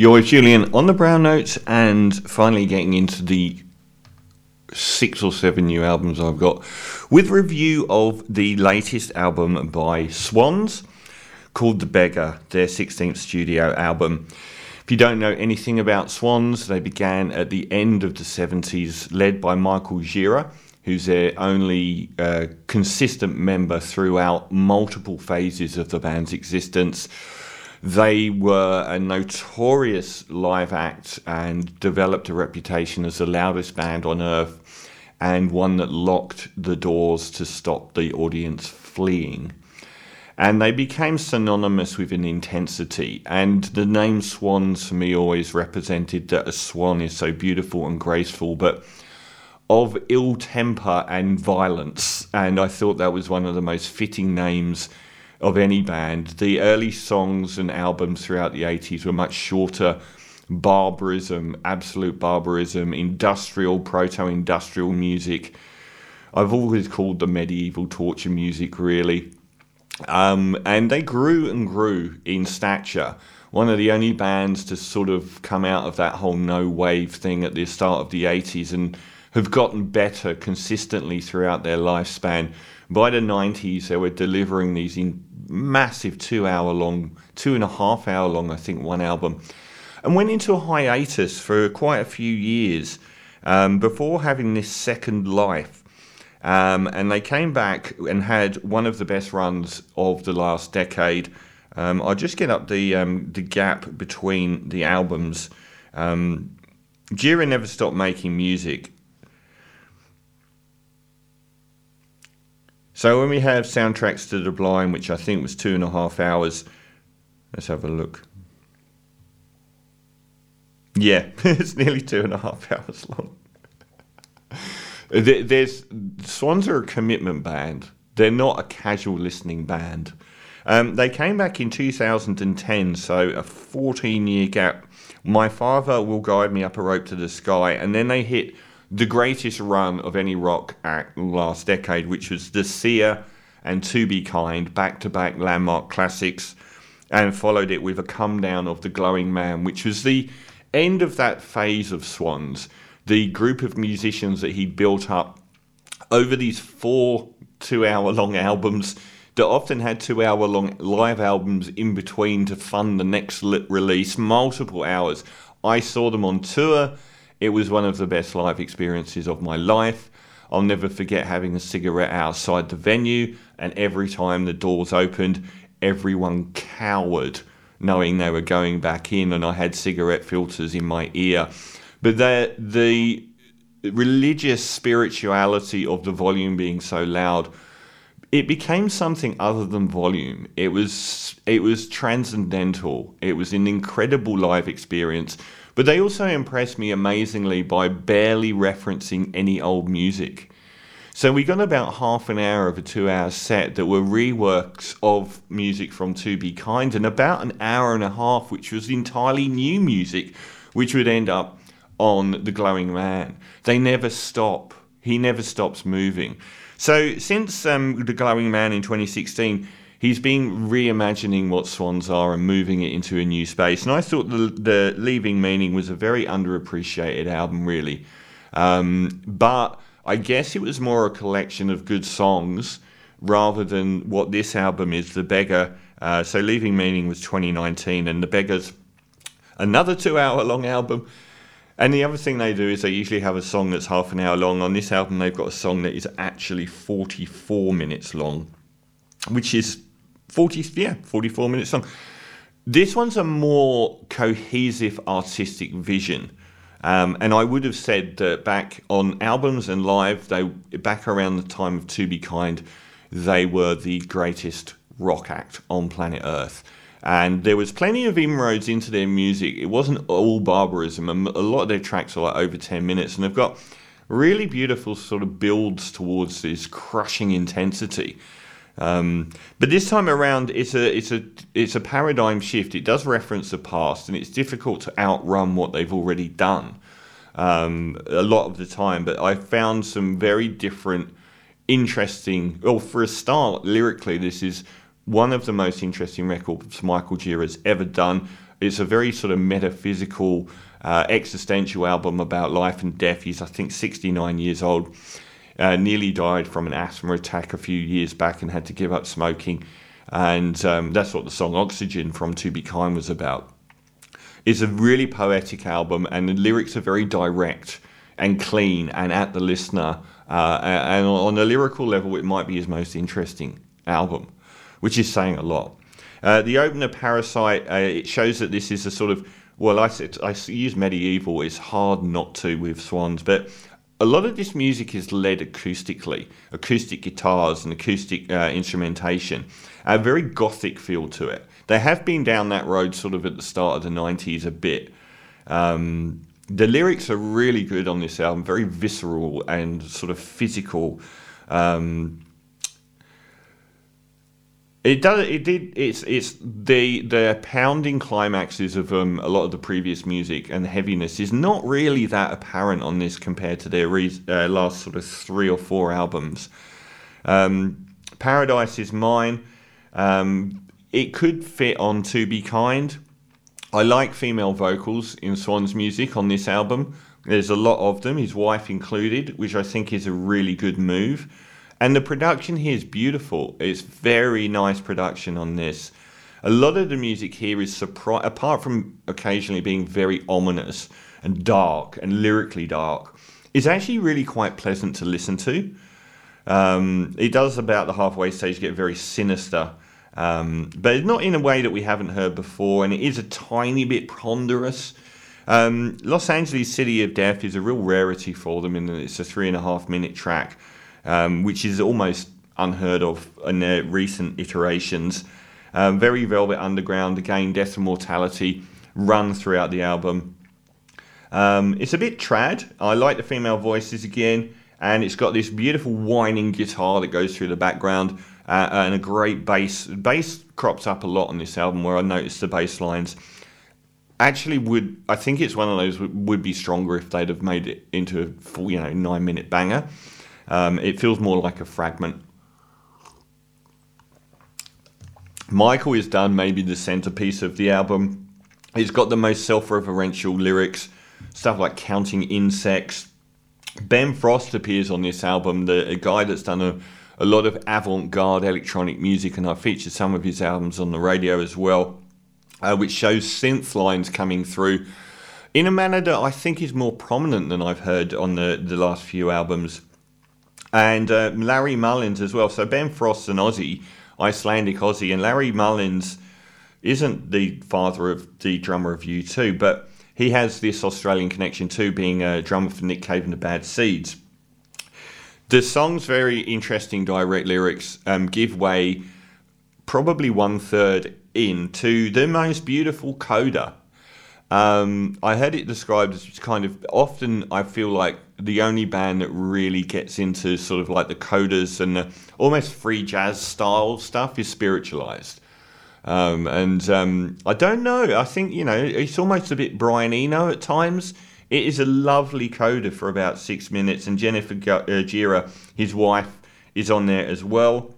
You're with Julian on the Brown Notes and finally getting into the six or seven new albums I've got with review of the latest album by Swans called The Beggar, their 16th studio album. If you don't know anything about Swans, they began at the end of the 70s, led by Michael Gira, who's their only uh, consistent member throughout multiple phases of the band's existence they were a notorious live act and developed a reputation as the loudest band on earth and one that locked the doors to stop the audience fleeing. And they became synonymous with an intensity. And the name Swans for me always represented that a swan is so beautiful and graceful, but of ill temper and violence. And I thought that was one of the most fitting names of any band. The early songs and albums throughout the 80s were much shorter. Barbarism, absolute barbarism, industrial, proto industrial music. I've always called the medieval torture music, really. Um, and they grew and grew in stature. One of the only bands to sort of come out of that whole no wave thing at the start of the 80s and have gotten better consistently throughout their lifespan. By the 90s, they were delivering these in massive two hour long, two and a half hour long, I think, one album, and went into a hiatus for quite a few years um, before having this second life. Um, and they came back and had one of the best runs of the last decade. Um, I'll just get up the um, the gap between the albums. Um, Gira never stopped making music, So when we have soundtracks to the blind, which I think was two and a half hours, let's have a look. Yeah, it's nearly two and a half hours long. There's Swans are a commitment band. They're not a casual listening band. Um, they came back in 2010, so a 14 year gap. My father will guide me up a rope to the sky, and then they hit the greatest run of any rock act last decade, which was The Seer and To Be Kind, back to back landmark classics, and followed it with a come down of The Glowing Man, which was the end of that phase of Swans, the group of musicians that he built up over these four two hour long albums that often had two hour long live albums in between to fund the next release, multiple hours. I saw them on tour it was one of the best live experiences of my life. I'll never forget having a cigarette outside the venue, and every time the doors opened, everyone cowered, knowing they were going back in, and I had cigarette filters in my ear. But the, the religious spirituality of the volume being so loud it became something other than volume. It was it was transcendental. It was an incredible live experience but they also impressed me amazingly by barely referencing any old music. So we got about half an hour of a two hour set that were reworks of music from To Be Kind, and about an hour and a half, which was entirely new music, which would end up on The Glowing Man. They never stop. He never stops moving. So since um, The Glowing Man in 2016, he's been reimagining what swans are and moving it into a new space. And I thought the, the Leaving Meaning was a very underappreciated album, really. Um, but I guess it was more a collection of good songs rather than what this album is, The Beggar. Uh, so Leaving Meaning was 2019, and The Beggar's another two hour long album. And the other thing they do is they usually have a song that's half an hour long. On this album, they've got a song that is actually 44 minutes long, which is 40, yeah, 44 minutes long. This one's a more cohesive artistic vision. Um, and I would have said that back on albums and live, they back around the time of To Be Kind, they were the greatest rock act on planet Earth. And there was plenty of inroads into their music. It wasn't all barbarism, and a lot of their tracks are like over 10 minutes, and they've got really beautiful sort of builds towards this crushing intensity. Um, but this time around, it's a it's a it's a paradigm shift. It does reference the past, and it's difficult to outrun what they've already done um, a lot of the time. But I found some very different, interesting. Well, for a start, lyrically, this is one of the most interesting records Michael Gira has ever done. It's a very sort of metaphysical, uh, existential album about life and death. He's, I think, 69 years old. Uh, nearly died from an asthma attack a few years back and had to give up smoking. And um, that's what the song Oxygen from To Be Kind was about. It's a really poetic album, and the lyrics are very direct and clean and at the listener. Uh, and on a lyrical level, it might be his most interesting album, which is saying a lot. Uh, the opener, Parasite, uh, it shows that this is a sort of well, I, I use medieval. It's hard not to with Swans, but a lot of this music is led acoustically, acoustic guitars and acoustic uh, instrumentation, a very gothic feel to it. They have been down that road sort of at the start of the 90s a bit. Um, the lyrics are really good on this album, very visceral and sort of physical. Um, it does. It did. It's it's the the pounding climaxes of um, a lot of the previous music and heaviness is not really that apparent on this compared to their re- uh, last sort of three or four albums. Um, Paradise is mine. Um, it could fit on To Be Kind. I like female vocals in Swan's music on this album. There's a lot of them, his wife included, which I think is a really good move. And the production here is beautiful. It's very nice production on this. A lot of the music here is surprise, apart from occasionally being very ominous and dark and lyrically dark, is actually really quite pleasant to listen to. Um, it does about the halfway stage get very sinister, um, but not in a way that we haven't heard before, and it is a tiny bit ponderous. Um, Los Angeles City of Death is a real rarity for them in that it's a three and a half minute track um, which is almost unheard of in their recent iterations. Um, very Velvet Underground, again, Death and Mortality run throughout the album. Um, it's a bit trad. I like the female voices again, and it's got this beautiful whining guitar that goes through the background uh, and a great bass. Bass crops up a lot on this album, where I noticed the bass lines actually would. I think it's one of those would be stronger if they'd have made it into a full, you know, nine minute banger. Um, it feels more like a fragment. Michael is done maybe the centerpiece of the album. He's got the most self-referential lyrics, stuff like counting insects. Ben Frost appears on this album, the a guy that's done a, a lot of avant-garde electronic music, and I featured some of his albums on the radio as well, uh, which shows synth lines coming through in a manner that I think is more prominent than I've heard on the, the last few albums and uh, Larry Mullins as well. So Ben Frost's an Aussie, Icelandic Aussie, and Larry Mullins isn't the father of the drummer of U2, but he has this Australian connection too, being a drummer for Nick Cave and the Bad Seeds. The song's very interesting direct lyrics um, give way probably one third into the most beautiful coda um, I heard it described as kind of often I feel like the only band that really gets into sort of like the codas and the almost free jazz style stuff is Spiritualized. Um, and um, I don't know. I think you know it's almost a bit Brian Eno at times. It is a lovely coda for about six minutes, and Jennifer uh, Gira, his wife, is on there as well.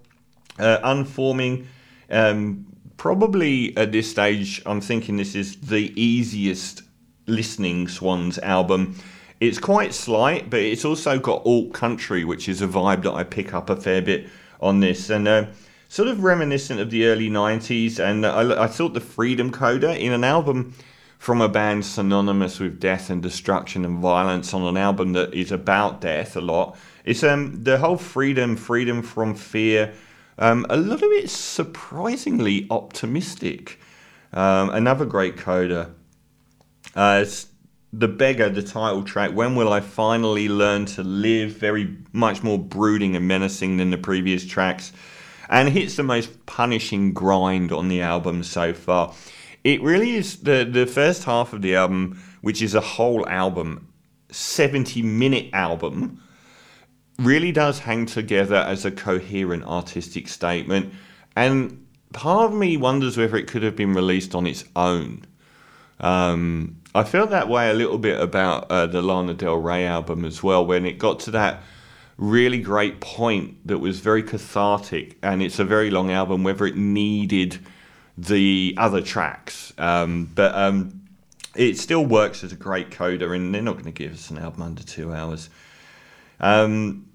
Uh, unforming, um, probably at this stage, I'm thinking this is the easiest listening Swans album. It's quite slight, but it's also got alt country, which is a vibe that I pick up a fair bit on this, and uh, sort of reminiscent of the early '90s. And I, I thought the Freedom Coda in an album from a band synonymous with death and destruction and violence on an album that is about death a lot. It's um the whole freedom, freedom from fear um, a lot of it's surprisingly optimistic. Um, another great coda. Uh, the Beggar, the title track, When Will I Finally Learn to Live? Very much more brooding and menacing than the previous tracks, and hits the most punishing grind on the album so far. It really is the, the first half of the album, which is a whole album, 70 minute album really does hang together as a coherent artistic statement. And part of me wonders whether it could have been released on its own. Um, I felt that way a little bit about uh, the Lana Del Rey album as well, when it got to that really great point that was very cathartic, and it's a very long album, whether it needed the other tracks. Um, but um, it still works as a great coda, and they're not going to give us an album under two hours. Um,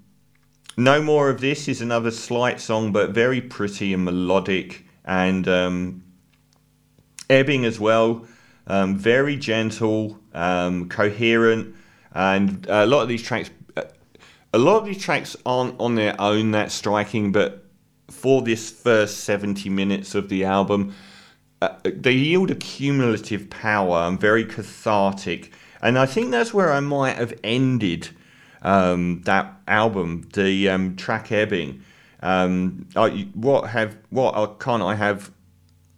no More of This is another slight song, but very pretty and melodic, and um, ebbing as well. Um, very gentle, um, coherent, and a lot of these tracks, a lot of these tracks aren't on their own that striking, but for this first 70 minutes of the album, uh, they yield a cumulative power and very cathartic. And I think that's where I might have ended um, that album, the um, track Ebbing. Um, I, what have what I can't I have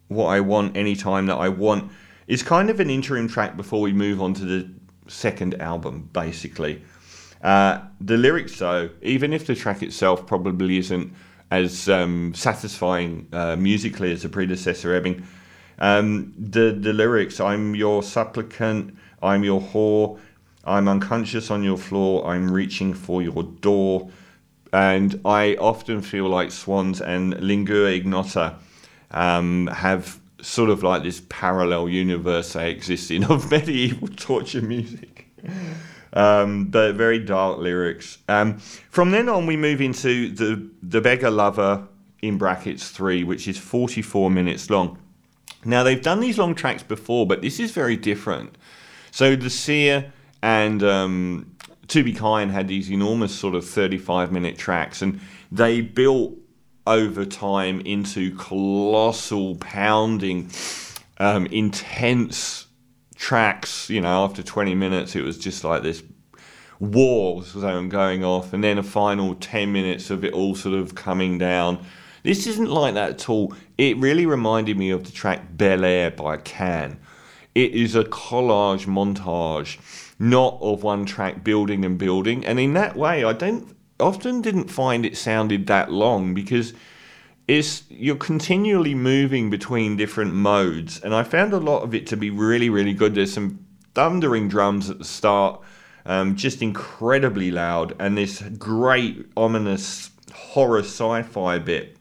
what I want anytime that I want is kind of an interim track before we move on to the second album, basically. Uh, the lyrics, though, even if the track itself probably isn't as um, satisfying uh, musically as the predecessor Ebbing, um, the the lyrics, "I'm your supplicant, I'm your whore, I'm unconscious on your floor, I'm reaching for your door," and I often feel like Swans and Lingua Ignota um, have sort of like this parallel universe they exist in of medieval torture music. Um, but very dark lyrics. Um, from then on, we move into the the Beggar Lover in brackets three, which is 44 minutes long. Now they've done these long tracks before, but this is very different. So the Seer and um, To Be Kind had these enormous sort of 35 minute tracks, and they built over time into colossal, pounding, um, intense tracks. You know, after 20 minutes, it was just like this war zone going off, and then a final 10 minutes of it all sort of coming down. This isn't like that at all. It really reminded me of the track Bel Air by Can. It is a collage montage, not of one track building and building. And in that way, I don't often didn't find it sounded that long because it's you're continually moving between different modes. And i found a lot of it to be really really good. There's some thundering drums at the start um, just incredibly loud and this great ominous horror sci-fi bit.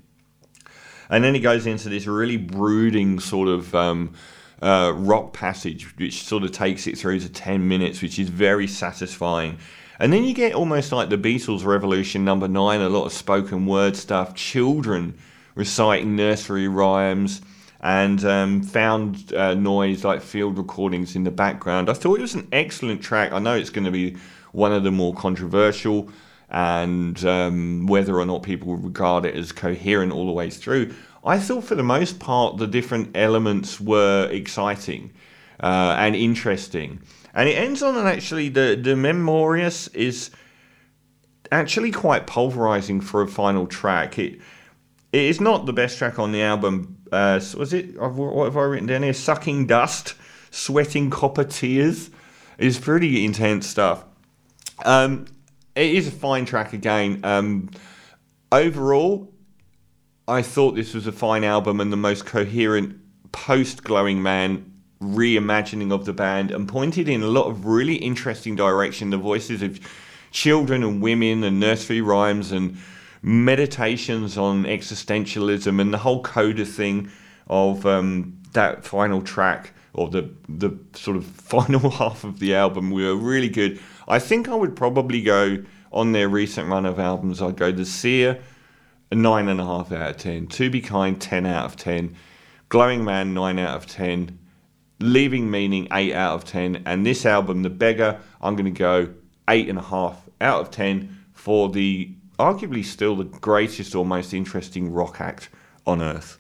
And then it goes into this really brooding sort of um, uh, rock passage which sort of takes it through to 10 minutes which is very satisfying and then you get almost like the Beatles Revolution number nine, a lot of spoken word stuff, children reciting nursery rhymes, and um, found uh, noise like field recordings in the background. I thought it was an excellent track. I know it's going to be one of the more controversial, and um, whether or not people regard it as coherent all the way through. I thought for the most part the different elements were exciting uh, and interesting. And it ends on an actually the the Memorious is actually quite pulverizing for a final track. It it is not the best track on the album. Uh, was it? What have I written down here? Sucking dust, sweating copper tears. is pretty intense stuff. Um, it is a fine track again. Um, overall, I thought this was a fine album and the most coherent post Glowing Man reimagining of the band and pointed in a lot of really interesting direction. The voices of children and women and nursery rhymes and meditations on existentialism and the whole coda thing of um, that final track or the the sort of final half of the album were really good. I think I would probably go on their recent run of albums. I'd go The Seer, nine and a half out of ten. To Be Kind, ten out of ten. Glowing Man, nine out of ten. Leaving Meaning, 8 out of 10. And this album, The Beggar, I'm going to go 8.5 out of 10 for the arguably still the greatest or most interesting rock act on earth.